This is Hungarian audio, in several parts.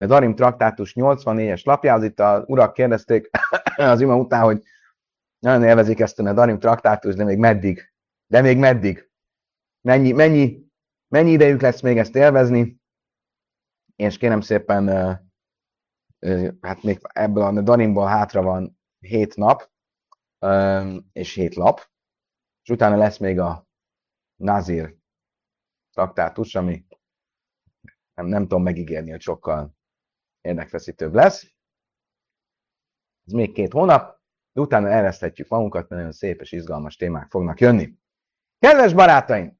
a Darim traktátus 84-es lapjához. Itt a urak kérdezték az ima után, hogy nagyon élvezik ezt a Darim traktátus, de még meddig? De még meddig? Mennyi, mennyi, mennyi idejük lesz még ezt élvezni? És kérem szépen, hát még ebből a Darimból hátra van 7 nap, és 7 lap, és utána lesz még a Nazir traktátus, ami nem, nem tudom megígérni, hogy sokkal érdekfeszítőbb lesz. Ez még két hónap, de utána ereszthetjük magunkat, mert nagyon szép és izgalmas témák fognak jönni. Kedves barátaim,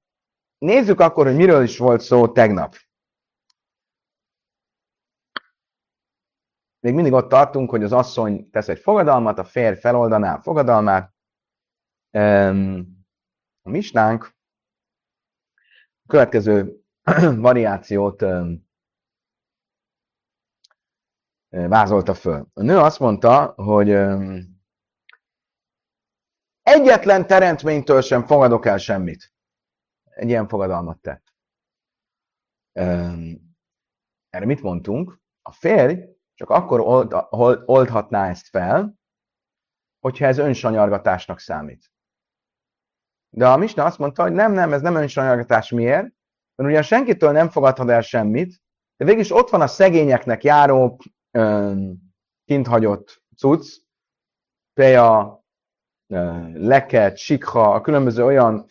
nézzük akkor, hogy miről is volt szó tegnap. Még mindig ott tartunk, hogy az asszony tesz egy fogadalmat, a férj feloldaná a fogadalmát. A misnánk a következő variációt vázolta föl. A nő azt mondta, hogy egyetlen teremtménytől sem fogadok el semmit. Egy ilyen fogadalmat tett. Erre mit mondtunk? A férj csak akkor old, oldhatná ezt fel, hogyha ez önsanyargatásnak számít. De a Misna azt mondta, hogy nem, nem, ez nem önsanyargatás. Miért? Mert ugyan senkitől nem fogadhat el semmit, de végig ott van a szegényeknek járó kint hagyott cucc, például leket, sikha, a különböző olyan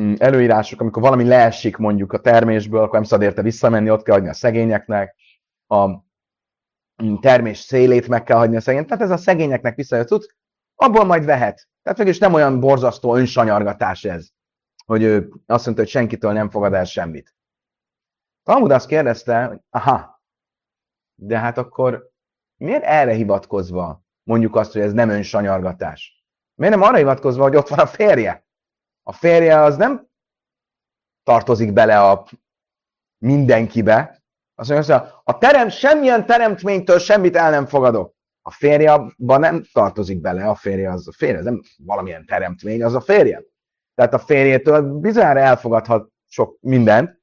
mm, előírások, amikor valami leesik mondjuk a termésből, akkor nem szabad érte visszamenni, ott kell hagyni a szegényeknek, a mm, termés szélét meg kell hagyni a szegényeknek, tehát ez a szegényeknek visszajött cucc, abból majd vehet. Tehát mégis nem olyan borzasztó önsanyargatás ez, hogy ő azt mondta, hogy senkitől nem fogad el semmit. Talmud azt kérdezte, hogy aha, de hát akkor miért erre hivatkozva mondjuk azt, hogy ez nem önsanyargatás? Miért nem arra hivatkozva, hogy ott van a férje? A férje az nem tartozik bele a mindenkibe. Azt mondja, a terem, semmilyen teremtménytől semmit el nem fogadok. A férje abban nem tartozik bele, a férje az a férje, ez nem valamilyen teremtmény, az a férje. Tehát a férjétől bizonyára elfogadhat sok mindent,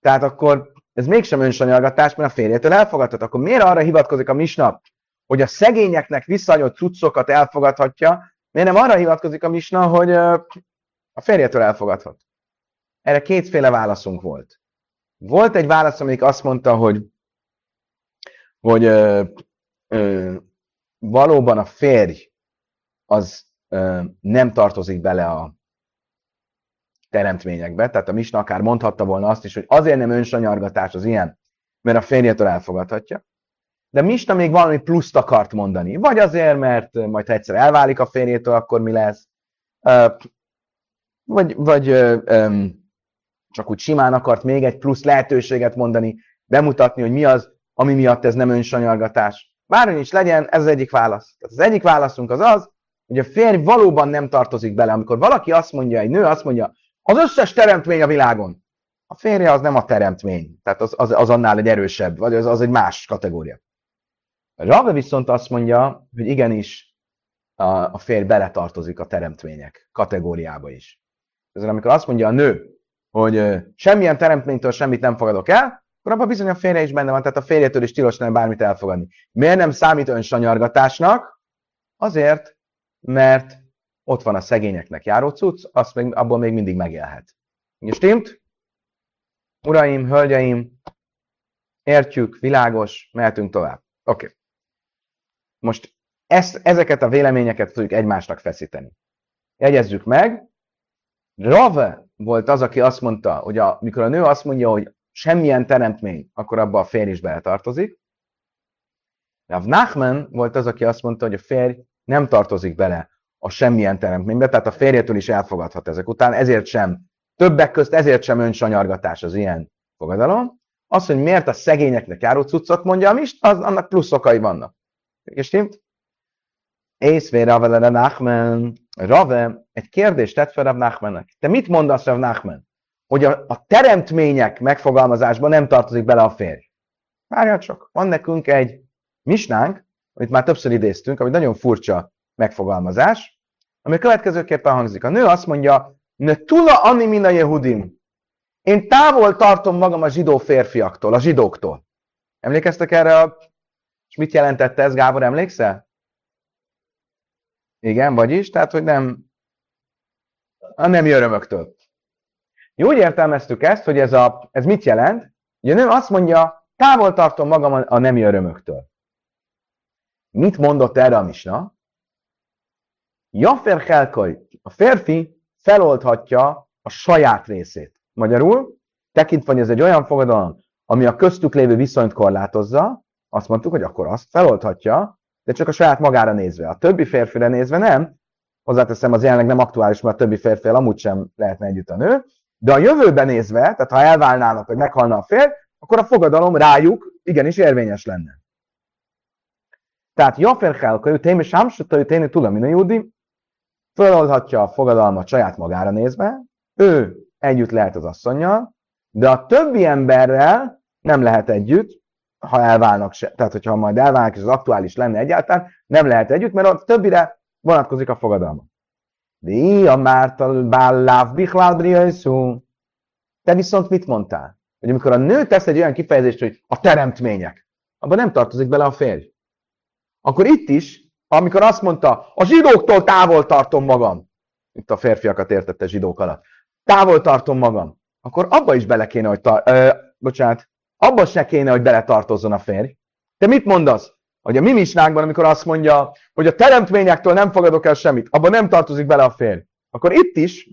tehát akkor ez mégsem önsanyargatás, mert a férjétől elfogadhat. Akkor miért arra hivatkozik a misna, hogy a szegényeknek visszaadott cuccokat elfogadhatja, miért nem arra hivatkozik a misna, hogy a férjétől elfogadhat? Erre kétféle válaszunk volt. Volt egy válasz, amelyik azt mondta, hogy, hogy ö, ö, valóban a férj az ö, nem tartozik bele a teremtményekbe, tehát a Misna akár mondhatta volna azt is, hogy azért nem önsanyargatás az ilyen, mert a férjétől elfogadhatja, de Misna még valami pluszt akart mondani. Vagy azért, mert majd ha egyszer elválik a férjétől, akkor mi lesz? Vagy, vagy csak úgy simán akart még egy plusz lehetőséget mondani, bemutatni, hogy mi az, ami miatt ez nem önsanyargatás. Bárhogy is legyen, ez az egyik válasz. Tehát az egyik válaszunk az az, hogy a férj valóban nem tartozik bele. Amikor valaki azt mondja, egy nő azt mondja, az összes teremtmény a világon. A férje az nem a teremtmény, tehát az, az, az annál egy erősebb, vagy az, az egy más kategória. Rave viszont azt mondja, hogy igenis a, a férj beletartozik a teremtmények kategóriába is. Ezért amikor azt mondja a nő, hogy semmilyen teremtménytől semmit nem fogadok el, akkor abban bizony a férje is benne van, tehát a férjetől is tilos nem bármit elfogadni. Miért nem számít önsanyargatásnak? Azért, mert ott van a szegényeknek járó cucc, azt még, abból még mindig megélhet. Stimmt? Uraim, hölgyeim, értjük, világos, mehetünk tovább. Oké. Okay. Most ezt, ezeket a véleményeket fogjuk egymásnak feszíteni. Jegyezzük meg, Rave volt az, aki azt mondta, hogy a, mikor a nő azt mondja, hogy semmilyen teremtmény, akkor abba a férj is beletartozik. Rav Nachman volt az, aki azt mondta, hogy a férj nem tartozik bele a semmilyen teremtménybe, tehát a férjetől is elfogadhat ezek után, ezért sem, többek közt ezért sem önsanyargatás az ilyen fogadalom. Az, hogy miért a szegényeknek járó cuccot mondja a az, annak plusz okai vannak. És stimmt? Észvé Rave Nachman, Rave egy kérdést tett fel Rav Nachmannek. Te mit mondasz Rav Nachman? Hogy a, a teremtmények megfogalmazásban nem tartozik bele a férj. Várjál csak, van nekünk egy misnánk, amit már többször idéztünk, ami nagyon furcsa megfogalmazás, ami következőképpen hangzik. A nő azt mondja, ne tula ani mina jehudim. Én távol tartom magam a zsidó férfiaktól, a zsidóktól. Emlékeztek erre a... És mit jelentette ez, Gábor, emlékszel? Igen, vagyis, tehát, hogy nem a nem örömöktől. Úgy értelmeztük ezt, hogy ez, a, ez mit jelent? Ugye nő azt mondja, távol tartom magam a nemi örömöktől. Mit mondott erre a misna? Jaffer Helkaj, a férfi feloldhatja a saját részét. Magyarul, tekintve, hogy ez egy olyan fogadalom, ami a köztük lévő viszonyt korlátozza, azt mondtuk, hogy akkor azt feloldhatja, de csak a saját magára nézve. A többi férfire nézve nem. Hozzáteszem, az jelenleg nem aktuális, mert a többi férfi amúgy sem lehetne együtt a nő. De a jövőben nézve, tehát ha elválnának, vagy meghalna a férj, akkor a fogadalom rájuk igenis érvényes lenne. Tehát Jafer Helka, ő témi sámsutta, ő témi tulamina júdi, feloldhatja a fogadalmat saját magára nézve, ő együtt lehet az asszonynal, de a többi emberrel nem lehet együtt, ha elválnak se. Tehát, hogyha majd elválnak, és az aktuális lenne egyáltalán, nem lehet együtt, mert a többire vonatkozik a fogadalma. De a mártal bálláv bichlál. Te viszont mit mondtál? Hogy amikor a nő tesz egy olyan kifejezést, hogy a teremtmények, abban nem tartozik bele a férj. Akkor itt is, amikor azt mondta, a zsidóktól távol tartom magam, itt a férfiakat értette zsidók alatt, távol tartom magam, akkor abba is bele kéne, hogy tar- ö, bocsánat, abba se kéne, hogy beletartozzon a férj. Te mit mondasz? Hogy a mi misnákban, amikor azt mondja, hogy a teremtményektől nem fogadok el semmit, abban nem tartozik bele a férj. Akkor itt is,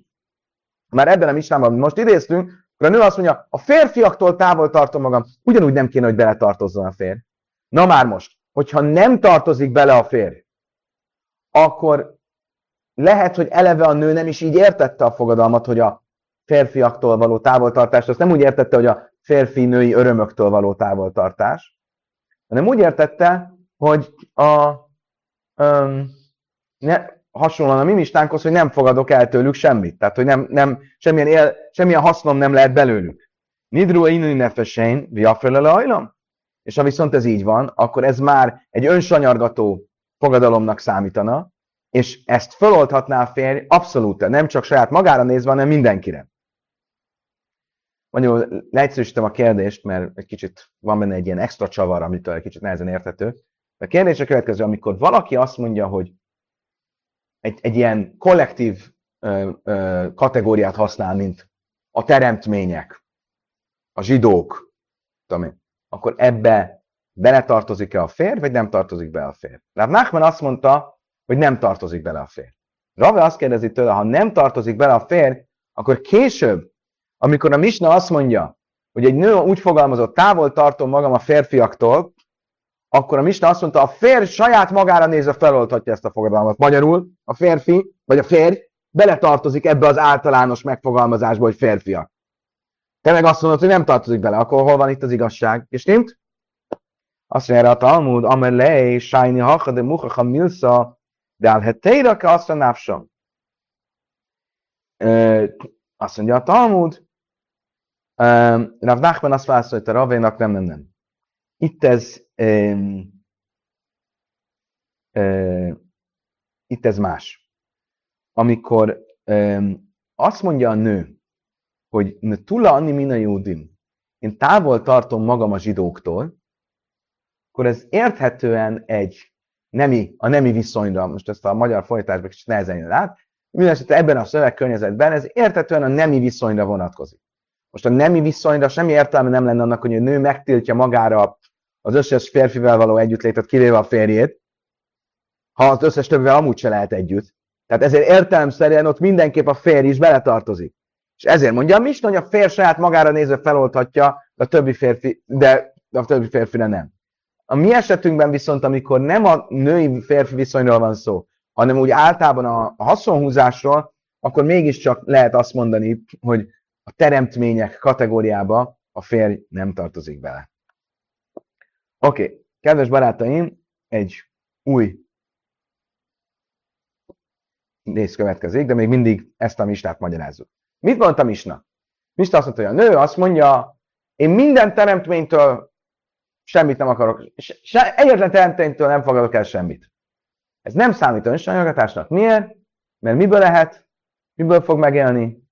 már ebben a misnában, amit most idéztünk, akkor a nő azt mondja, a férfiaktól távol tartom magam, ugyanúgy nem kéne, hogy beletartozzon a férj. Na már most, hogyha nem tartozik bele a férj, akkor lehet, hogy eleve a nő nem is így értette a fogadalmat, hogy a férfiaktól való távoltartást, azt nem úgy értette, hogy a férfi-női örömöktől való távoltartás, hanem úgy értette, hogy a, um, ne, hasonlóan a mimistánkhoz, hogy nem fogadok el tőlük semmit. Tehát, hogy nem, nem, semmilyen, él, semmilyen hasznom nem lehet belőlük. Nidru inu nefesein, viafrele ajlam? És ha viszont ez így van, akkor ez már egy önsanyargató fogadalomnak számítana, és ezt föloldhatná a férj abszolút, nem csak saját magára nézve, hanem mindenkire. Mondjuk leegyszerűsítem a kérdést, mert egy kicsit van benne egy ilyen extra csavar, amitől egy kicsit nehezen érthető. A kérdés a következő, amikor valaki azt mondja, hogy egy, egy ilyen kollektív ö, ö, kategóriát használ, mint a teremtmények, a zsidók, tudom akkor ebbe beletartozik-e a fér, vagy nem tartozik be a fér? Ráv Nachman azt mondta, hogy nem tartozik bele a fér. Rave azt kérdezi tőle, ha nem tartozik bele a fér, akkor később, amikor a Misna azt mondja, hogy egy nő úgy fogalmazott, távol tartom magam a férfiaktól, akkor a Misna azt mondta, a férj saját magára nézve feloldhatja ezt a fogadalmat. Magyarul a férfi, vagy a férj beletartozik ebbe az általános megfogalmazásba, hogy férfiak. Te meg azt mondod, hogy nem tartozik bele, akkor hol van itt az igazság? És nincs? Azt mondja a Talmud, amelé, sájni hacha de muchacha milsa, de alheteira ka azt a nápsom. Azt mondja a Talmud, Rav Nachman azt válaszolta Ravénak, nem, nem, nem. Itt ez, itt ez más. Amikor azt mondja a nő, hogy tula anni mina jódim, én távol tartom magam a zsidóktól, akkor ez érthetően egy nemi, a nemi viszonyra, most ezt a magyar folytatásban kicsit nehezen jön át, mindenesetre ebben a szövegkörnyezetben ez érthetően a nemi viszonyra vonatkozik. Most a nemi viszonyra semmi értelme nem lenne annak, hogy a nő megtiltja magára az összes férfivel való együttlétet, kivéve a férjét, ha az összes többivel amúgy se lehet együtt. Tehát ezért értelemszerűen ott mindenképp a férj is beletartozik. És ezért mondja a hogy a férj saját magára nézve feloldhatja, de a többi férfi, de a többi férfire nem. A mi esetünkben viszont, amikor nem a női-férfi viszonyról van szó, hanem úgy általában a haszonhúzásról, akkor mégiscsak lehet azt mondani, hogy a teremtmények kategóriába a férj nem tartozik bele. Oké, okay. kedves barátaim, egy új rész következik, de még mindig ezt a mistát magyarázzuk. Mit mondta Misna? Misna azt mondta, hogy a nő azt mondja, én minden teremtménytől semmit nem akarok, se, egyetlen teremtménytől nem fogadok el semmit. Ez nem számít önsajnogatásnak. Miért? Mert miből lehet? Miből fog megélni?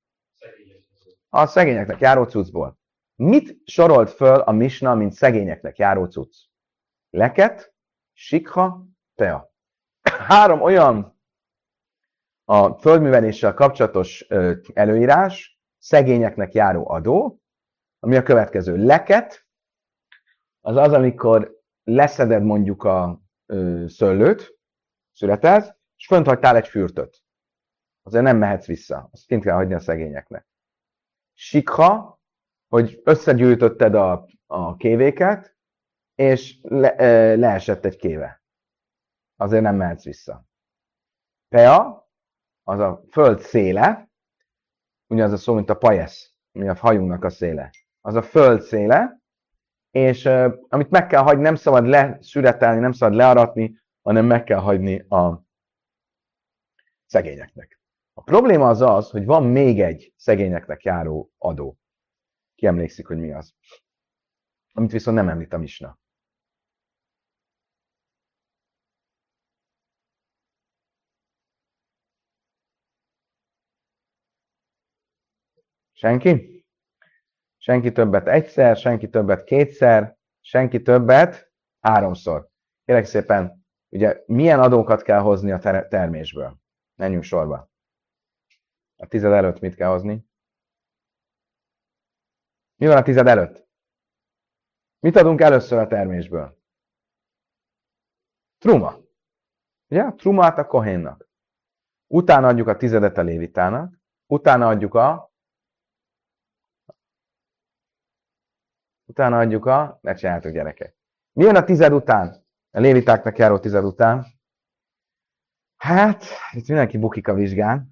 A szegényeknek járó cuccból. Mit sorolt föl a misna, mint szegényeknek járó cucc? Leket, sikha, tea. Három olyan a földműveléssel kapcsolatos előírás, szegényeknek járó adó, ami a következő. Leket, az az, amikor leszeded mondjuk a ö, szőlőt, születelsz, és fönt hagytál egy fürtöt. Azért nem mehetsz vissza. Azt kint kell hagyni a szegényeknek. Sikha, hogy összegyűjtötted a, a kévéket, és le, e, leesett egy kéve. Azért nem mehetsz vissza. Pea, az a föld széle, ugyanaz a szó, mint a pajesz, mi a hajunknak a széle. Az a föld széle, és uh, amit meg kell hagyni, nem szabad leszüretelni, nem szabad learatni, hanem meg kell hagyni a szegényeknek. A probléma az az, hogy van még egy szegényeknek járó adó. Ki emlékszik, hogy mi az? Amit viszont nem említ a misna. Senki? Senki többet egyszer, senki többet kétszer, senki többet háromszor. Kérek szépen, ugye milyen adókat kell hozni a termésből? Menjünk sorba. A tized előtt mit kell hozni? Mi van a tized előtt? Mit adunk először a termésből? Truma. Ugye? Trumát a kohénnak. Utána adjuk a tizedet a lévitának. Utána adjuk a Utána adjuk a... Ne csináljátok gyerekek. Mi jön a tized után? A lévitáknak járó tized után? Hát, itt mindenki bukik a vizsgán.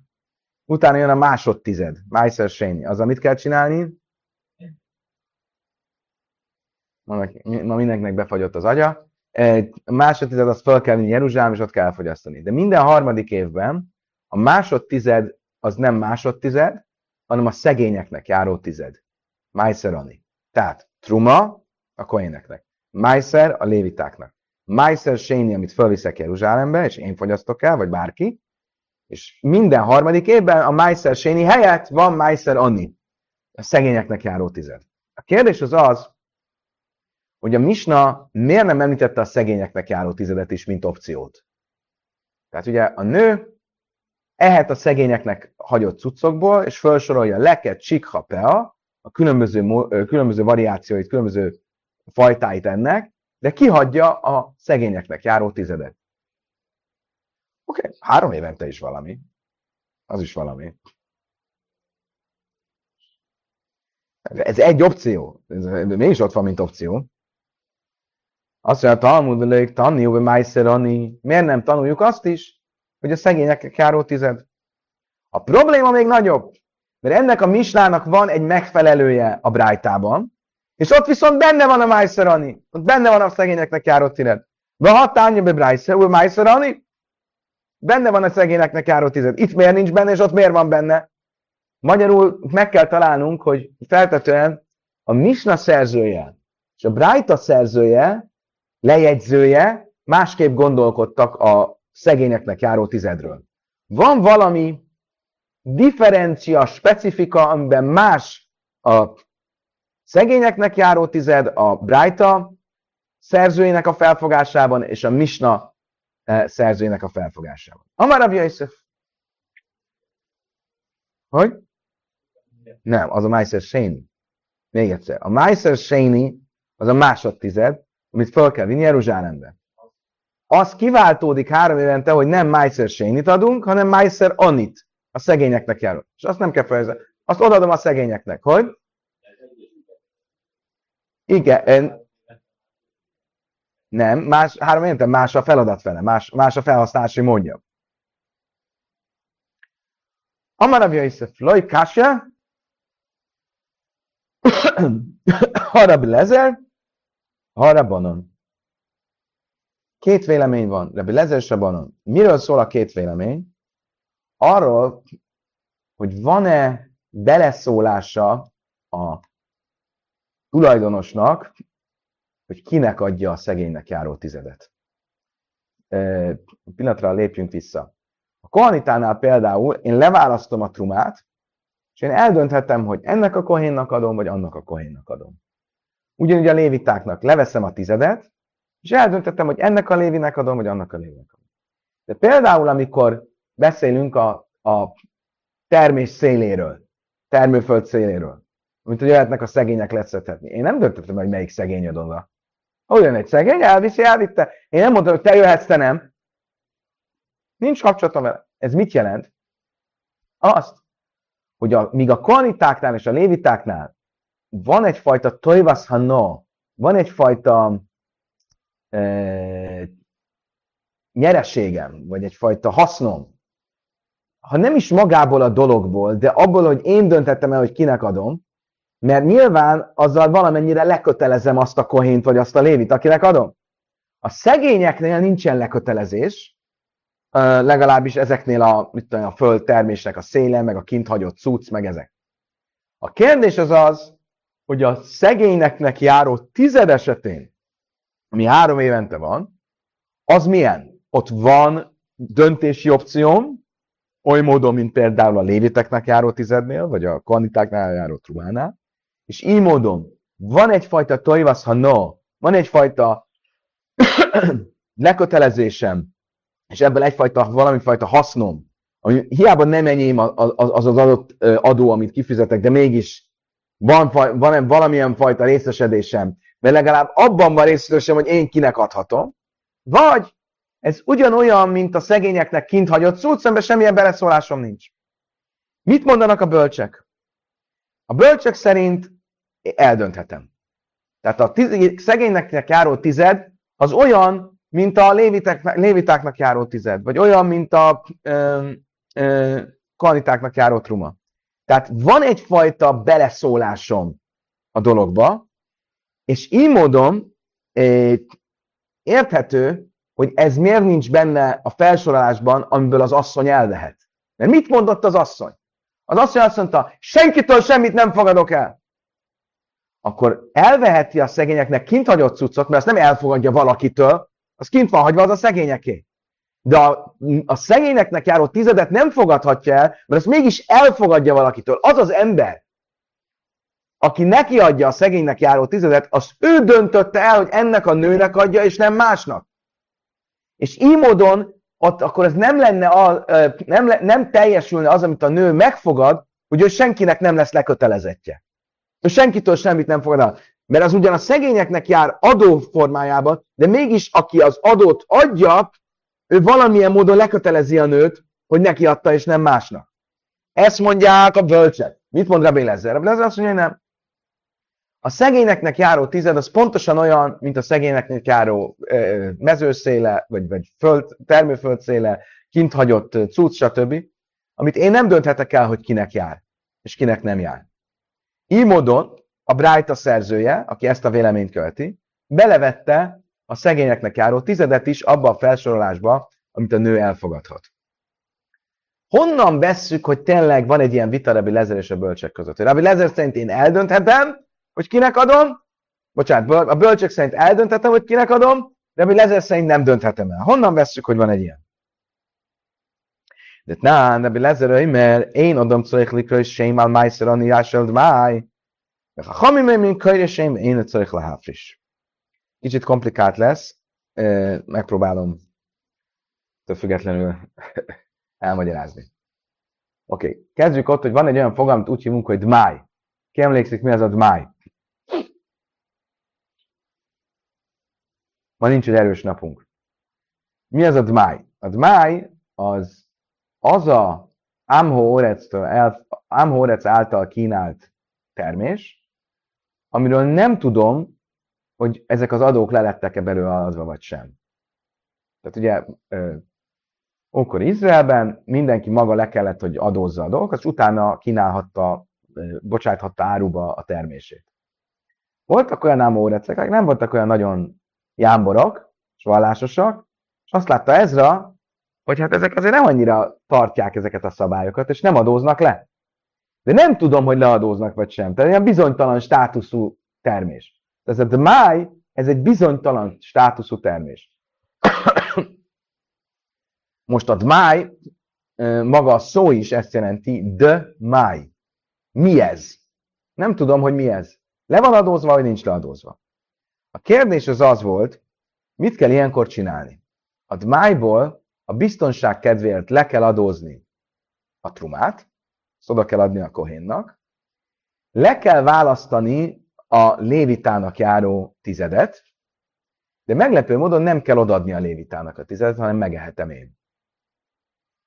Utána jön a másodtized, Májszer Séni. Az, amit kell csinálni? Ma mindenkinek befagyott az agya. Egy másodtized, azt fel kell vinni Jeruzsálem, és ott kell elfogyasztani. De minden harmadik évben a másodtized az nem másodtized, hanem a szegényeknek járó tized. Májszer Ani. Tehát Truma a koéneknek. Májszer a lévitáknak. Májszer Séni, amit felviszek Jeruzsálembe, és én fogyasztok el, vagy bárki, és minden harmadik évben a Májszer Séni helyett van Májszer Anni. A szegényeknek járó tized. A kérdés az az, hogy a Misna miért nem említette a szegényeknek járó tizedet is, mint opciót. Tehát ugye a nő ehet a szegényeknek hagyott cuccokból, és felsorolja leket, csikha, pea, a különböző, különböző variációit, különböző fajtáit ennek, de kihagyja a szegényeknek járó tizedet. Oké, okay, három évente is valami. Az is valami. Ez egy opció. Ez mégis ott van, mint opció. Azt mondja, Talmud lők tanni, hogy májszerani. Miért nem tanuljuk azt is, hogy a szegényeknek járó tized? A probléma még nagyobb, mert ennek a mislának van egy megfelelője a brájtában, és ott viszont benne van a májszerani. Ott benne van a szegényeknek járó tized. Vahatányi be brájszer, májszerani, Benne van a szegényeknek járó tized. Itt miért nincs benne, és ott miért van benne? Magyarul meg kell találnunk, hogy feltetően a Misna szerzője és a Brájta szerzője, lejegyzője másképp gondolkodtak a szegényeknek járó tizedről. Van valami differencia, specifika, amiben más a szegényeknek járó tized, a Brájta szerzőjének a felfogásában, és a Misna E, szerzőjének a felfogásával. Amar Rabbi Yosef. Hogy? Nem, az a Meiser Séni. Még egyszer. A Meiser Séni az a másodtized, amit fel kell vinni Jeruzsálembe. Az kiváltódik három évente, hogy nem Meiser Sénit adunk, hanem Meiser Anit. A szegényeknek járó. És azt nem kell felhozni. Azt odaadom a szegényeknek. Hogy? Igen, nem, más, három évente más a feladat fele, más, más a felhasználási módja. Amarav Yosef, Loj Kasha, Harab Lezer, Harabanon. Két vélemény van, Rabbi Lezer és Rabanon. Miről szól a két vélemény? Arról, hogy van-e beleszólása a tulajdonosnak hogy kinek adja a szegénynek járó tizedet. E, pillanatra lépjünk vissza. A kohanitánál például én leválasztom a trumát, És én eldönthetem, hogy ennek a kohénnak adom, vagy annak a kohénnak adom. Ugyanúgy a lévitáknak leveszem a tizedet, és eldöntettem, hogy ennek a lévinek adom, vagy annak a lévinek adom. De például, amikor beszélünk a, a termés széléről, termőföld széléről, mint hogy jöhetnek a szegények leszedhetni. Én nem döntöttem, hogy melyik szegény ad oda. Olyan egy szegény, elviszi, elvitte. Én nem mondtam, hogy te jöhetsz, te nem. Nincs kapcsolatom vele. Ez mit jelent? Azt, hogy a, míg a koanitáknál és a lévitáknál van egyfajta toivasz no, van egyfajta e, nyereségem, vagy egyfajta hasznom, ha nem is magából a dologból, de abból, hogy én döntettem el, hogy kinek adom, mert nyilván azzal valamennyire lekötelezem azt a kohént, vagy azt a lévit, akinek adom. A szegényeknél nincsen lekötelezés, legalábbis ezeknél a, mit tudom, a földtermésnek a széle, meg a kint hagyott cucc, meg ezek. A kérdés az az, hogy a szegényeknek járó tized esetén, ami három évente van, az milyen? Ott van döntési opcióm, oly módon, mint például a léviteknek járó tizednél, vagy a kanditáknál járó trumánál, és így módon van egyfajta toivasz, ha no, van egyfajta lekötelezésem, és ebből egyfajta, valamifajta hasznom, ami hiába nem enyém az az adott adó, amit kifizetek, de mégis van, van valamilyen fajta részesedésem, de legalább abban van részesedésem, hogy én kinek adhatom, vagy ez ugyanolyan, mint a szegényeknek kint hagyott szó, szemben semmilyen beleszólásom nincs. Mit mondanak a bölcsek? A bölcsek szerint eldönthetem. Tehát a tiz, szegénynek járó tized az olyan, mint a lévitek, lévitáknak járó tized, vagy olyan, mint a ö, ö, kanitáknak járó truma. Tehát van egyfajta beleszólásom a dologba, és így módon érthető, hogy ez miért nincs benne a felsorolásban, amiből az asszony elvehet. Mert mit mondott az asszony? Az asszony azt mondta, senkitől semmit nem fogadok el. Akkor elveheti a szegényeknek kint hagyott cuccot, mert azt nem elfogadja valakitől, az kint van hagyva, az a szegényeké. De a, a szegényeknek járó tizedet nem fogadhatja el, mert azt mégis elfogadja valakitől. Az az ember, aki neki adja a szegénynek járó tizedet, az ő döntötte el, hogy ennek a nőnek adja, és nem másnak. És így módon ott akkor ez nem lenne, a, nem, nem teljesülne az, amit a nő megfogad, hogy ő senkinek nem lesz lekötelezettje. Ő senkitől semmit nem fogad el. Mert az ugyan a szegényeknek jár adó formájában, de mégis aki az adót adja, ő valamilyen módon lekötelezi a nőt, hogy neki adta, és nem másnak. Ezt mondják a bölcsek. Mit mond Rabbi Lezer? Rabbi Lezer azt mondja, hogy nem. A szegényeknek járó tized az pontosan olyan, mint a szegényeknek járó mezőszéle, vagy, vagy föld, termőföldszéle, kint hagyott cucc, stb., amit én nem dönthetek el, hogy kinek jár, és kinek nem jár. Így módon a Brájta szerzője, aki ezt a véleményt követi, belevette a szegényeknek járó tizedet is abba a felsorolásba, amit a nő elfogadhat. Honnan vesszük, hogy tényleg van egy ilyen vita Rabbi Lezer és a bölcsek között? Rabbi Lezer szerint én eldönthetem, hogy kinek adom, bocsánat, a bölcsek szerint eldönthetem, hogy kinek adom, de mi lezer szerint nem dönthetem el. Honnan vesszük, hogy van egy ilyen? De ná, de lezer, mert én adom szorich likra, és sémál májszer a níráseld máj. Ha hamim, mint kölyre sém, én a szorich leháfris. Kicsit komplikált lesz, megpróbálom több függetlenül elmagyarázni. Oké, okay. kezdjük ott, hogy van egy olyan fogalmat úgy hívunk, hogy dmáj. Ki emlékszik, mi az a dmáj? Ma nincs egy erős napunk. Mi az a dmáj? A dmáj az az a Amhórec által kínált termés, amiről nem tudom, hogy ezek az adók lelettek-e belőle adva, vagy sem. Tehát ugye ókor Izraelben mindenki maga le kellett, hogy adózza a dolgokat, és utána kínálhatta, bocsáthatta áruba a termését. Voltak olyan ámórecek, akik nem voltak olyan nagyon jámborok, és vallásosak, és azt látta Ezra, hogy hát ezek azért nem annyira tartják ezeket a szabályokat, és nem adóznak le. De nem tudom, hogy leadóznak vagy sem. Tehát ilyen bizonytalan státuszú termés. Ez a máj, ez egy bizonytalan státuszú termés. Most a dmáj, maga a szó is ezt jelenti, de máj. mi ez. Nem tudom, hogy mi ez. Le van adózva, vagy nincs leadózva. A kérdés az az volt, mit kell ilyenkor csinálni? A dmájból a biztonság kedvéért le kell adózni a trumát, ezt oda kell adni a kohénnak, le kell választani a lévitának járó tizedet, de meglepő módon nem kell odaadni a lévitának a tizedet, hanem megehetem én.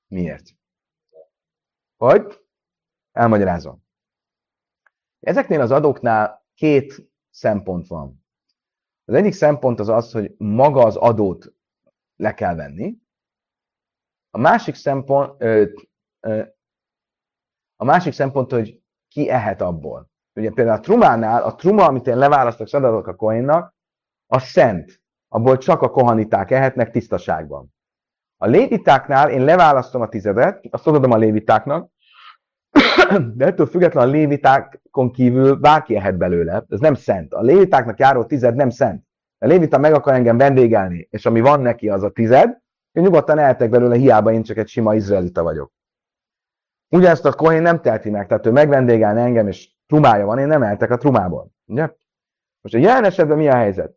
Miért? Hogy? Elmagyarázom. Ezeknél az adóknál két szempont van. Az egyik szempont az az, hogy maga az adót le kell venni. A másik szempont, ö, ö, a másik szempont, hogy ki ehet abból. Ugye például a trumánál, a truma, amit én leválasztok, szadatok a kohénnak, a szent. Abból csak a kohaniták ehetnek tisztaságban. A lévitáknál én leválasztom a tizedet, azt adom a lévitáknak, de ettől függetlenül a lévitákon kívül bárki ehet belőle, ez nem szent. A lévitáknak járó tized nem szent. A lévita meg akar engem vendégelni, és ami van neki, az a tized, én nyugodtan eltek belőle, hiába én csak egy sima izraelita vagyok. Ugyanezt a kohén nem teheti meg, tehát ő megvendégelni engem, és trumája van, én nem eltek a trumából. Ugye? Most a jelen esetben mi a helyzet?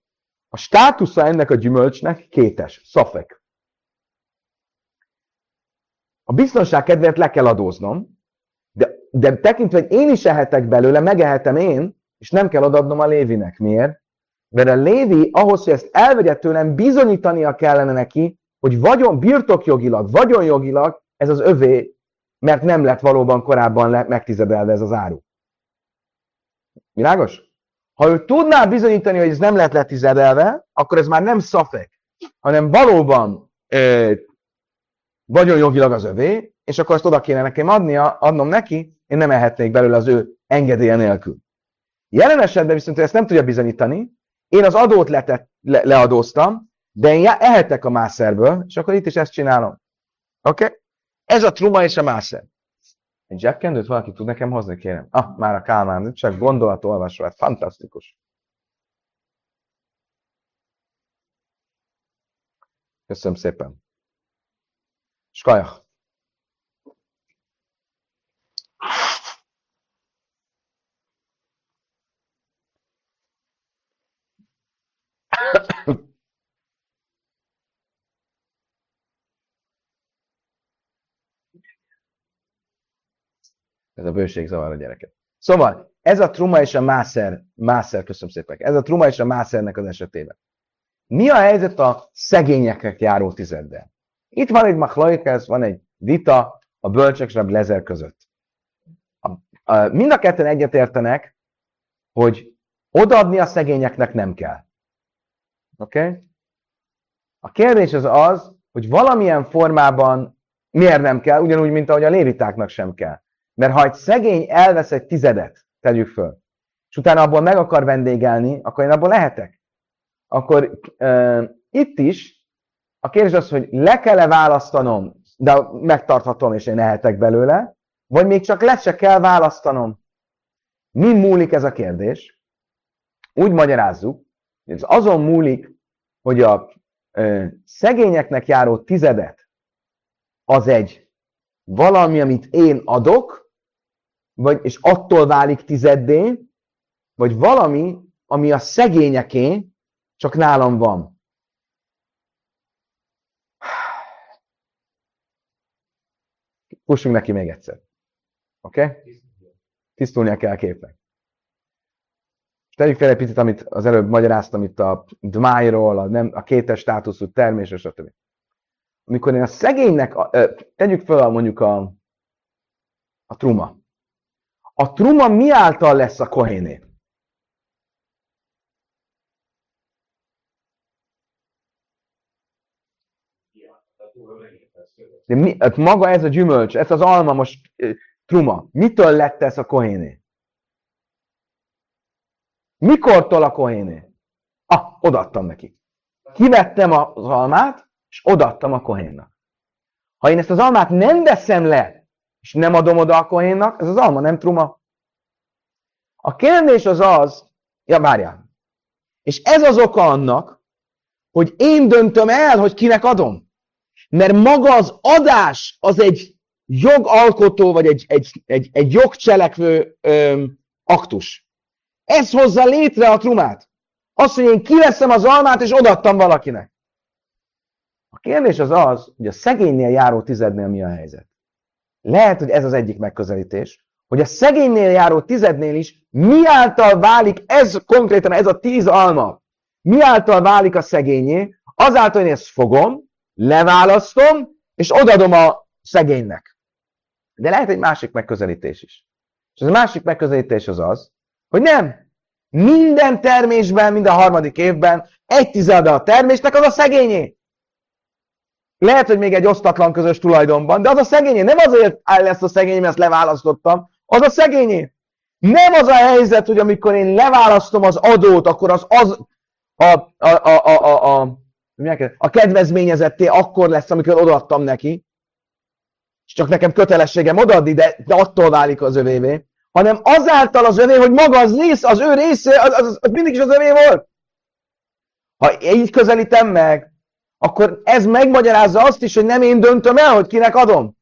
A státusza ennek a gyümölcsnek kétes, szafek. A biztonság kedvéért le kell adóznom, de, tekintve, hogy én is ehetek belőle, megehetem én, és nem kell adadnom a Lévinek. Miért? Mert a Lévi ahhoz, hogy ezt elvegye tőlem, bizonyítania kellene neki, hogy vagyon birtokjogilag, vagyonjogilag ez az övé, mert nem lett valóban korábban le, megtizedelve ez az áru. Világos? Ha ő tudná bizonyítani, hogy ez nem lett letizedelve, akkor ez már nem szafek, hanem valóban ö, vagyonjogilag az övé, és akkor ezt oda kéne nekem adnia, adnom neki, én nem ehetnék belőle az ő engedélye nélkül. Jelen esetben viszont ezt nem tudja bizonyítani, én az adót letett, le, leadóztam, de én ehetek a mászerből, és akkor itt is ezt csinálom. Oké? Okay? Ez a truma és a mászer. Egy zsebkendőt valaki tud nekem hozni, kérem? Ah, már a Kálmán, csak gondolatolvasó, hát fantasztikus. Köszönöm szépen. Skajach. Ez a bőség zavar a gyereket. Szóval, ez a truma és a mászer, mászer, köszönöm szépen, ez a truma és a mászernek az esetében. Mi a helyzet a szegényeknek járó tizeddel? Itt van egy machlajkez, van egy vita a bölcsek és a lezer között. A, a, mind a ketten egyetértenek, hogy odaadni a szegényeknek nem kell. Oké? Okay? A kérdés az az, hogy valamilyen formában miért nem kell, ugyanúgy, mint ahogy a lévitáknak sem kell. Mert ha egy szegény elvesz egy tizedet, tegyük föl, és utána abból meg akar vendégelni, akkor én abból lehetek. Akkor uh, itt is a kérdés az, hogy le kell-e választanom, de megtarthatom, és én lehetek belőle, vagy még csak le se kell választanom. Mi múlik ez a kérdés? Úgy magyarázzuk, ez azon múlik, hogy a ö, szegényeknek járó tizedet az egy valami, amit én adok, vagy, és attól válik tizeddé, vagy valami, ami a szegényeké, csak nálam van. Pussunk neki még egyszer. Oké? Okay? Tisztulnia kell a képnek. Tegyük fel egy picit, amit az előbb magyaráztam itt a dmájról, a, nem, a kétes státuszú termés, stb. Amikor én a szegénynek, tegyük fel mondjuk a, a truma. A truma mi által lesz a kohéné? De mi, hát maga ez a gyümölcs, ez az alma most truma. Mitől lett ez a kohéné? Mikortól a kohéné? Ah, odaadtam neki. Kivettem az almát, és odaadtam a kohénnak. Ha én ezt az almát nem veszem le, és nem adom oda a kohénnak, ez az alma nem truma. A kérdés az az, ja várjál, és ez az oka annak, hogy én döntöm el, hogy kinek adom. Mert maga az adás az egy jogalkotó, vagy egy, egy, egy, egy jogcselekvő öm, aktus. Ez hozza létre a trumát. Azt, hogy én kiveszem az almát, és odattam valakinek. A kérdés az az, hogy a szegénynél járó tizednél mi a helyzet. Lehet, hogy ez az egyik megközelítés, hogy a szegénynél járó tizednél is mi által válik ez konkrétan, ez a tíz alma, mi által válik a szegényé, azáltal, hogy én ezt fogom, leválasztom, és odadom a szegénynek. De lehet egy másik megközelítés is. És az a másik megközelítés az az, hogy nem. Minden termésben, mind a harmadik évben egy tizede a termésnek az a szegényé. Lehet, hogy még egy osztatlan közös tulajdonban, de az a szegényé. Nem azért áll lesz a szegény, mert ezt leválasztottam, az a szegényé. Nem az a helyzet, hogy amikor én leválasztom az adót, akkor az, az a, a, a, a, a, a, a kedvezményezetté akkor lesz, amikor odaadtam neki, és csak nekem kötelességem odaadni, de, de attól válik az övévé, hanem azáltal az övé, hogy maga az rész, az ő része, az, az, az mindig is az övé volt. Ha így közelítem meg, akkor ez megmagyarázza azt is, hogy nem én döntöm el, hogy kinek adom.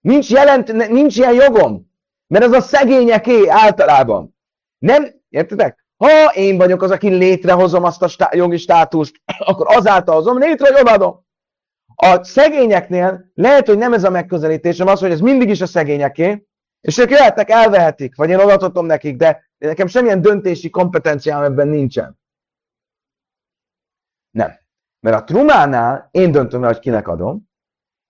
Nincs, jelent, nincs ilyen jogom. Mert ez a szegényeké általában. Nem, értitek? Ha én vagyok az, aki létrehozom azt a stá- jogi státuszt, akkor azáltal hozom létre, hogy odaadom. A szegényeknél lehet, hogy nem ez a megközelítésem az, hogy ez mindig is a szegényeké, és ők jöhetnek, elvehetik, vagy én odaadhatom nekik, de nekem semmilyen döntési kompetenciám ebben nincsen. Nem. Mert a trumánál én döntöm el, hogy kinek adom,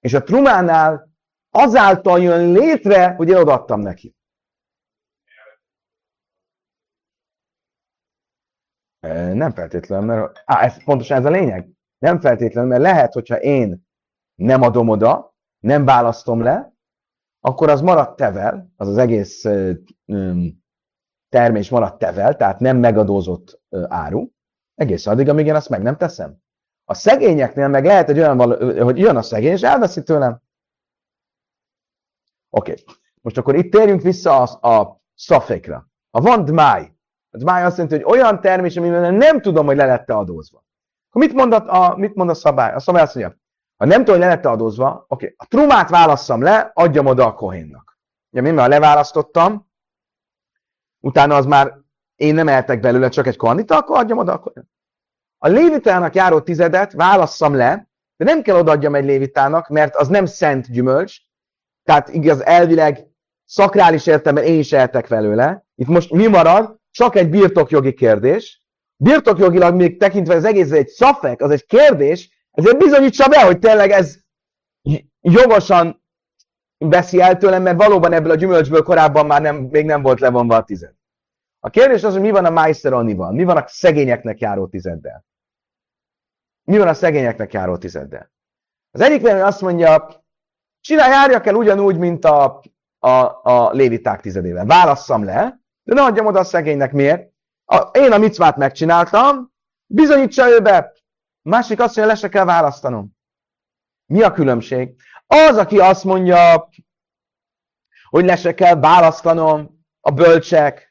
és a trumánál azáltal jön létre, hogy én odaadtam neki. Nem feltétlenül, mert á, ez pontosan ez a lényeg. Nem feltétlenül, mert lehet, hogyha én nem adom oda, nem választom le, akkor az marad tevel, az az egész termés marad tevel, tehát nem megadózott áru, egész addig, amíg én azt meg nem teszem. A szegényeknél meg lehet egy olyan, hogy jön a szegény, és elveszi tőlem. Oké. Okay. Most akkor itt térjünk vissza a, a szafékra. Ha van dmáj, a dmáj azt jelenti, hogy olyan termés, amivel nem tudom, hogy le lett adózva. Akkor mit mond a, mit mond a szabály? A szabály azt mondja, ha nem tudom, hogy le lett adózva, oké, okay, a trumát válasszam le, adjam oda a kohénnak. Ugye mi már leválasztottam, utána az már én nem eltek belőle csak egy kandita, akkor adjam oda a kohénnak. A lévitának járó tizedet válasszam le, de nem kell odaadjam egy lévitának, mert az nem szent gyümölcs, tehát igaz, elvileg szakrális értelemben én is eltek belőle. Itt most mi marad? Csak egy birtokjogi kérdés. Birtokjogilag még tekintve az egész egy szafek, az egy kérdés, ezért bizonyítsa be, hogy tényleg ez jogosan veszi el tőlem, mert valóban ebből a gyümölcsből korábban már nem, még nem volt levonva a tized. A kérdés az, hogy mi van a Meister mi van a szegényeknek járó tizeddel. Mi van a szegényeknek járó tizeddel? Az egyik azt mondja, csinálj, járjak el ugyanúgy, mint a, a, a léviták tizedével. Válasszam le, de ne adjam oda a szegénynek. Miért? A, én a micvát megcsináltam, bizonyítsa ő be. Másik azt mondja, le se kell választanom. Mi a különbség? Az, aki azt mondja, hogy le se kell választanom, a bölcsek,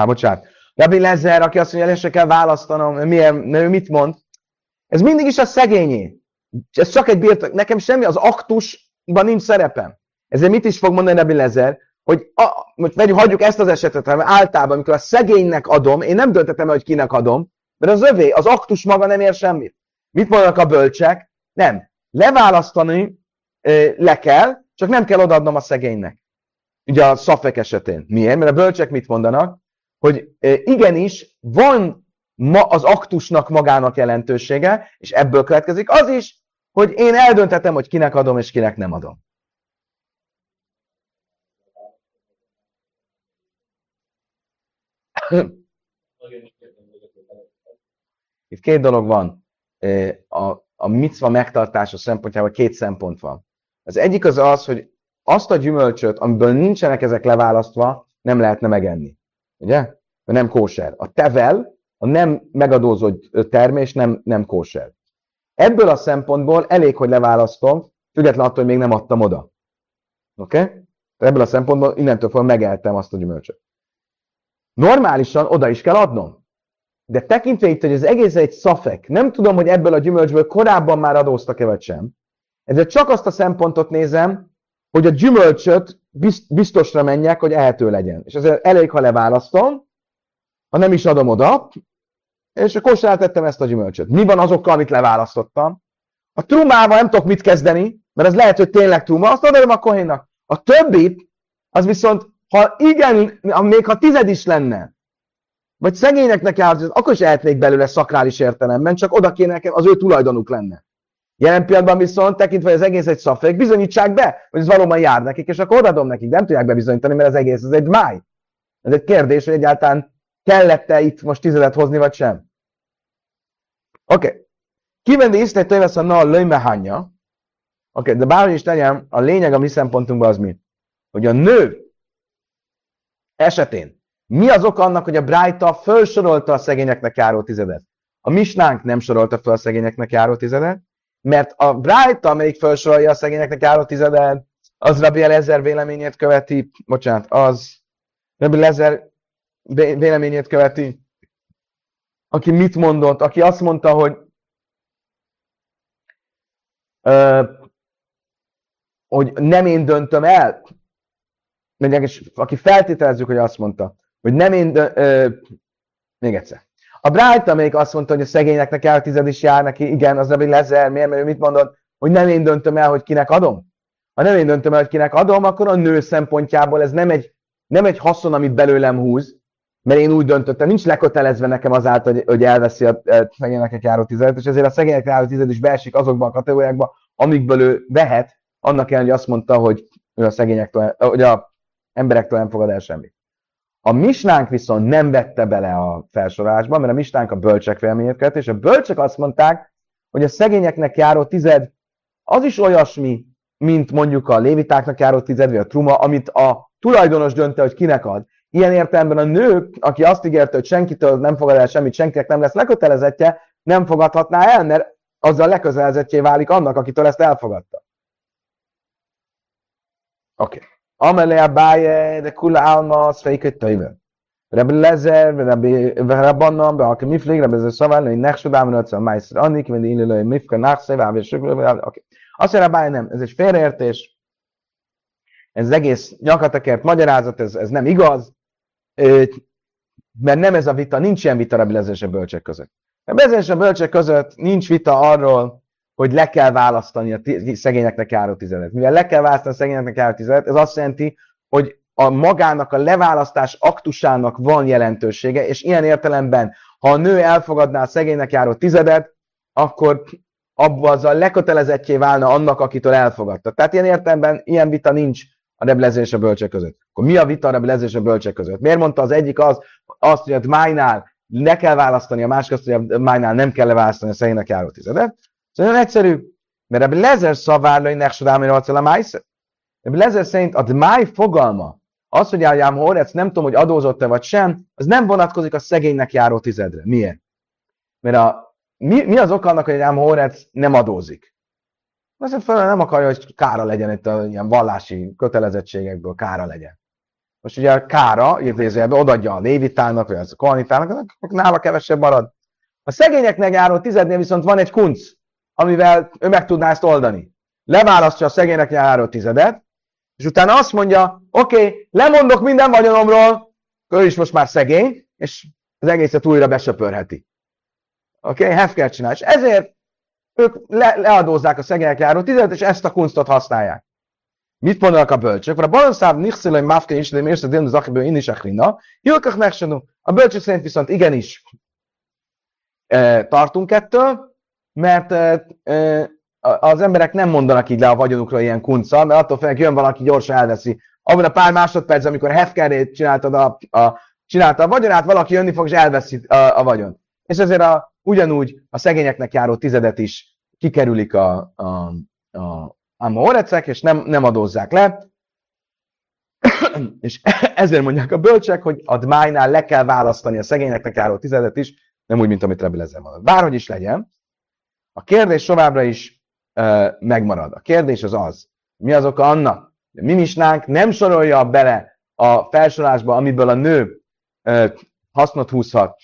Á, bocsánat. Rabbi Lezer, aki azt mondja, hogy kell választanom, milyen, mit mond? Ez mindig is a szegényé. Ez csak egy birtok. Nekem semmi, az aktusban nincs szerepem. Ezért mit is fog mondani Rabbi Lezer? Hogy a, most vegyük, hagyjuk ezt az esetet, mert általában, amikor a szegénynek adom, én nem döntetem el, hogy kinek adom, mert az övé, az aktus maga nem ér semmit. Mit mondanak a bölcsek? Nem. Leválasztani le kell, csak nem kell odaadnom a szegénynek. Ugye a szafek esetén. Miért? Mert a bölcsek mit mondanak? Hogy igenis van ma az aktusnak magának jelentősége, és ebből következik az is, hogy én eldönthetem, hogy kinek adom, és kinek nem adom. Itt két dolog van. A, a micva megtartása szempontjából két szempont van. Az egyik az az, hogy azt a gyümölcsöt, amiből nincsenek ezek leválasztva, nem lehetne megenni. Ugye? Mert nem kóser. A tevel, a nem megadózott termés nem, nem kóser. Ebből a szempontból elég, hogy leválasztom, függetlenül attól, hogy még nem adtam oda. Oké? Okay? Ebből a szempontból innentől fogva megeltem azt a gyümölcsöt. Normálisan oda is kell adnom. De tekintve itt, hogy az egész egy szafek, nem tudom, hogy ebből a gyümölcsből korábban már adóztak-e vagy sem. Ezért csak azt a szempontot nézem, hogy a gyümölcsöt biztosra menjek, hogy ehető legyen. És ezért elég, ha leválasztom, ha nem is adom oda, és akkor tettem ezt a gyümölcsöt. Mi van azokkal, amit leválasztottam? A trumával nem tudok mit kezdeni, mert ez lehet, hogy tényleg truma, azt adom a kohénnak. A többit, az viszont, ha igen, még ha tized is lenne, vagy szegényeknek jár, akkor is ehetnék belőle szakrális értelemben, csak oda kéne nekem, az ő tulajdonuk lenne. Jelen pillanatban viszont, tekintve, hogy az egész egy szafék, bizonyítsák be, hogy ez valóban jár nekik, és akkor odaadom nekik. Nem tudják bebizonyítani, mert az egész ez egy máj. Ez egy kérdés, hogy egyáltalán kellett-e itt most tizedet hozni, vagy sem. Oké. Okay. Kivendi isztegy tövesz a nal löjmehanya. Oké, okay, de bárhogy is tegyen, a lényeg a mi szempontunkban az mi? Hogy a nő esetén mi az oka annak, hogy a Brájta felsorolta a szegényeknek járó tizedet? A misnánk nem sorolta fel a szegényeknek járó tizedet, mert a Brájta, amelyik felsorolja a szegényeknek járó tizedet, az Rabbi Lezer véleményét követi, bocsánat, az Rabbi Lezer véleményét követi, aki mit mondott, aki azt mondta, hogy ö, hogy nem én döntöm el, és aki feltételezzük, hogy azt mondta, hogy nem én, dö, ö, még egyszer. A Bright, amelyik azt mondta, hogy a szegényeknek el tized is jár neki, igen, az Rabbi Lezer, miért, mert ő mit mondott, hogy nem én döntöm el, hogy kinek adom. Ha nem én döntöm el, hogy kinek adom, akkor a nő szempontjából ez nem egy, nem egy haszon, amit belőlem húz, mert én úgy döntöttem, nincs lekötelezve nekem azáltal, hogy, hogy elveszi a, szegényeknek járó tizedet, és ezért a szegények járó tized is beesik azokban a kategóriákba, amikből ő vehet, annak ellenére, hogy azt mondta, hogy ő a szegényektől, hogy a emberektől nem fogad el semmit. A misnánk viszont nem vette bele a felsorolásba, mert a misnánk a bölcsek véleményét kert, és a bölcsek azt mondták, hogy a szegényeknek járó tized az is olyasmi, mint mondjuk a lévitáknak járó tized, vagy a truma, amit a tulajdonos dönte, hogy kinek ad. Ilyen értelemben a nő, aki azt ígérte, hogy senkitől nem fogad el semmit, senkinek nem lesz lekötelezettje, nem fogadhatná el, mert azzal leközelezettjé válik annak, akitől ezt elfogadta. Oké. Okay. Amele a báje, de kula álma, az fejköt töjve. Rebbe Lezer, Rebbe Rabbanon, be aki miflig, Rebbe Lezer szaván, hogy nechsodám, hogy a májszer annik, mint illő, mifka, nachszai, vábja, sökülő, oké. Azt mondja, báj nem, ez egy félreértés, ez egész nyakatekert magyarázat, ez, ez nem igaz, mert nem ez a vita, nincs ilyen vita Rebbe Lezer és a bölcsek között. A Lezer és a bölcsek között nincs vita arról, hogy le kell választani a szegényeknek járó tizedet. Mivel le kell választani a szegényeknek járó tizedet, ez azt jelenti, hogy a magának a leválasztás aktusának van jelentősége, és ilyen értelemben, ha a nő elfogadná a szegénynek járó tizedet, akkor abba azzal lekötelezettjé válna annak, akitől elfogadta. Tehát ilyen értelemben ilyen vita nincs a reblezés és a bölcsek között. Akkor mi a vita a reblezés és a bölcsek között? Miért mondta az egyik az, azt, hogy a májnál le kell választani, a másik azt, hogy a májnál nem kell leválasztani a szegénynek járó tizedet? Szóval nagyon egyszerű, mert ebben Lezer szavár hogy neksodámi a májszer. Ebben Lezer szerint a máj fogalma, az, hogy Ájám Horec nem tudom, hogy adózott-e vagy sem, az nem vonatkozik a szegénynek járó tizedre. Miért? Mert a, mi, mi az ok annak, hogy Ájám Horec nem adózik? Azért fel nem akarja, hogy kára legyen itt a ilyen vallási kötelezettségekből, kára legyen. Most ugye a kára, idézőjelben odaadja a lévitának, vagy az a kohanitának, nála kevesebb marad. A szegényeknek járó tizednél viszont van egy kunc amivel ő meg tudná ezt oldani. Leválasztja a szegénynek járó tizedet, és utána azt mondja, oké, okay, lemondok minden vagyonomról, ő is most már szegény, és az egészet újra besöpörheti. Oké, okay? hefker csinál. És ezért ők le, leadózzák a szegények járó tizedet, és ezt a kunstot használják. Mit mondanak a bölcsök? A balanszáv nixilai mafke is, de mérsz a délni zakiből én is a hrina. A bölcsök szerint viszont igenis e, tartunk ettől, mert az emberek nem mondanak így le a vagyonukra ilyen kunca, mert attól félnek jön valaki, gyorsan elveszi. Abban a pár másodperc, amikor Hefkerét csináltad a, a, csinálta a vagyonát, valaki jönni fog és elveszi a, a vagyon. És ezért a, ugyanúgy a szegényeknek járó tizedet is kikerülik a, a, a, a és nem, nem adózzák le. és ezért mondják a bölcsek, hogy a dmájnál le kell választani a szegényeknek járó tizedet is, nem úgy, mint amit Rebbe mondott. Bárhogy is legyen, A kérdés továbbra is uh, megmarad. A kérdés az az, mi az oka annak, hogy mi nem sorolja bele a felsorolásba, amiből a nő uh, hasznot húzhat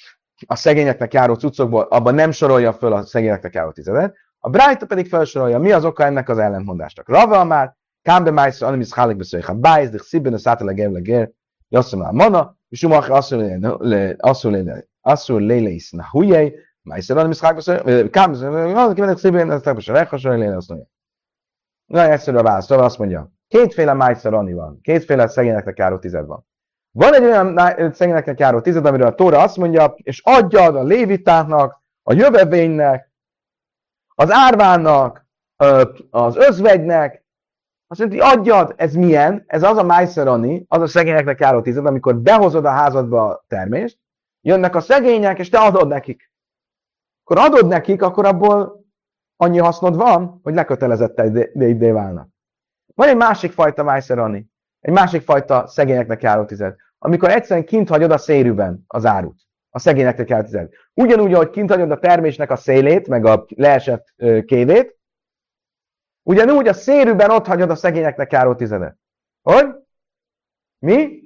a szegényeknek járó cuccokból, abban nem sorolja föl a szegényeknek járó tizedet, a Brájta pedig felsorolja, mi az oka ennek az ellentmondásnak. Rava már, Kámbe Májszra, Animis Hálik beszélj, ha Bájz, de Szibben, a Szátele Gevle Ger, Jasszom a Mana, és Umach Asszul Léle is na hujjai, Májszra, Animis Hálik beszélj, Kámbe, kimenek Szibben, a Szátele Gevle Ger, Léle, azt mondja. Nagyon egyszerű a válasz, azt mondja, kétféle Májszra Ani van, kétféle szegényeknek járó tized van. Van egy olyan szegényeknek járó tized, amiről a Tóra azt mondja, és adjad a lévitáknak, a jövevénynek, az árvának, az özvegynek, azt mondja, hogy adjad, ez milyen? Ez az a májszerani, az a szegényeknek járó tized, amikor behozod a házadba a termést, jönnek a szegények, és te adod nekik. Akkor adod nekik, akkor abból annyi hasznod van, hogy lekötelezett idé válnak. Van egy másik fajta májszerani, egy másik fajta szegényeknek járó tized, amikor egyszerűen kint hagyod a szérűben az árut. A szegényeknek járó tized. Ugyanúgy, ahogy kint hagyod a termésnek a szélét, meg a leesett kévét, ugyanúgy a szérűben ott hagyod a szegényeknek járó tizedet. Hogy? Mi?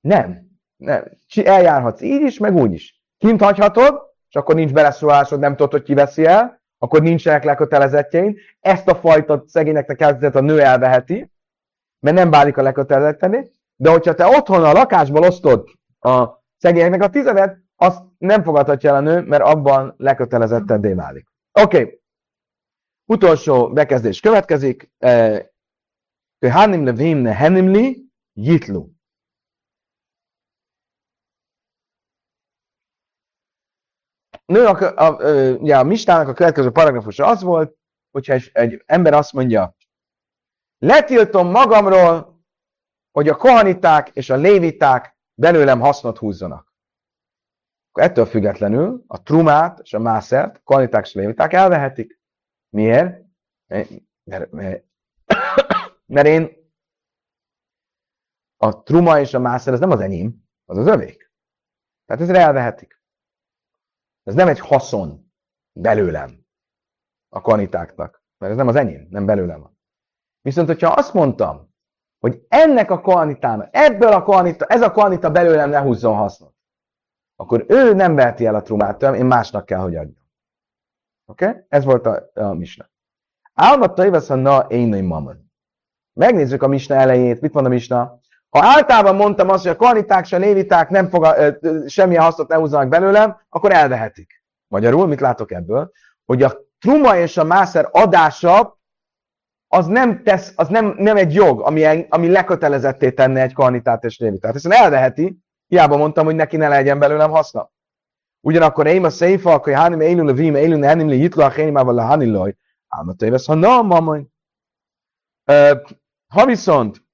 Nem. Nem. Eljárhatsz így is, meg úgy is. Kint hagyhatod, és akkor nincs beleszólásod, nem tudod, hogy ki veszi el, akkor nincsenek lekötelezettjein. Ezt a fajta szegényeknek eltizet a nő elveheti, mert nem válik a lekötelezetteni, de hogyha te otthon a lakásból osztod a szegényeknek a tizedet, azt nem fogadhatja el a nő, mert abban lekötelezetteddé válik. Oké. Okay. Utolsó bekezdés következik. Hanim levim ne henimli jitlu. Nő, a, a, a, a, a mistának a következő paragrafusa az volt, hogyha egy, egy ember azt mondja, letiltom magamról, hogy a kohaniták és a léviták belőlem hasznot húzzanak. Akkor ettől függetlenül a trumát és a mászert, kohaniták és a léviták elvehetik. Miért? Mert, mert, mert én a truma és a mászer, ez nem az enyém, az az övék. Tehát ezre elvehetik. Ez nem egy haszon belőlem a kanitáknak, mert ez nem az enyém, nem belőlem van. Viszont, hogyha azt mondtam, hogy ennek a koanitának, ebből a koanita, ez a koanita belőlem ne húzzon hasznot, akkor ő nem veheti el a trumát tőlem, én másnak kell, hogy adjam. Oké? Okay? Ez volt a, a misna. Álmatta évesz a na én mamon. Megnézzük a misna elejét. Mit mond a misna? Ha általában mondtam azt, hogy a koaniták se léviták nem fog, semmilyen hasznot ne húzzanak belőlem, akkor elvehetik. Magyarul mit látok ebből? Hogy a truma és a mászer adása az nem, tesz, az nem, nem egy jog, ami, ami lekötelezetté tenne egy kohanitát és lévitát. Hiszen elveheti, hiába mondtam, hogy neki ne legyen belőlem haszna. Ugyanakkor én a széfa, akkor hánim élül a vím, élül ne henim li a hénimával a haniloj, álmat évesz, ha na. Ha viszont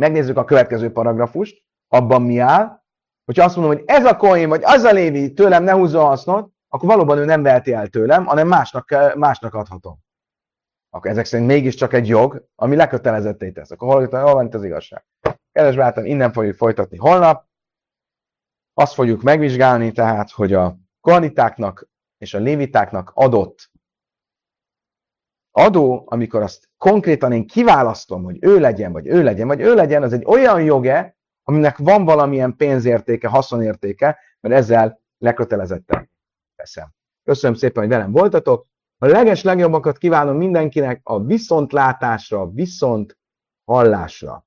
megnézzük a következő paragrafust, abban mi áll, hogyha azt mondom, hogy ez a koin, vagy az a lévi tőlem ne húzza hasznot, akkor valóban ő nem veheti el tőlem, hanem másnak, másnak adhatom akkor ezek szerint mégiscsak egy jog, ami lekötelezetté tesz. Akkor hol, hol van itt az igazság? Kedves barátom, innen fogjuk folytatni holnap. Azt fogjuk megvizsgálni tehát, hogy a kohanitáknak és a lévitáknak adott adó, amikor azt konkrétan én kiválasztom, hogy ő legyen, vagy ő legyen, vagy ő legyen, az egy olyan joge, aminek van valamilyen pénzértéke, haszonértéke, mert ezzel lekötelezetten teszem. Köszönöm szépen, hogy velem voltatok. A leges legjobbakat kívánom mindenkinek a viszontlátásra, viszont hallásra.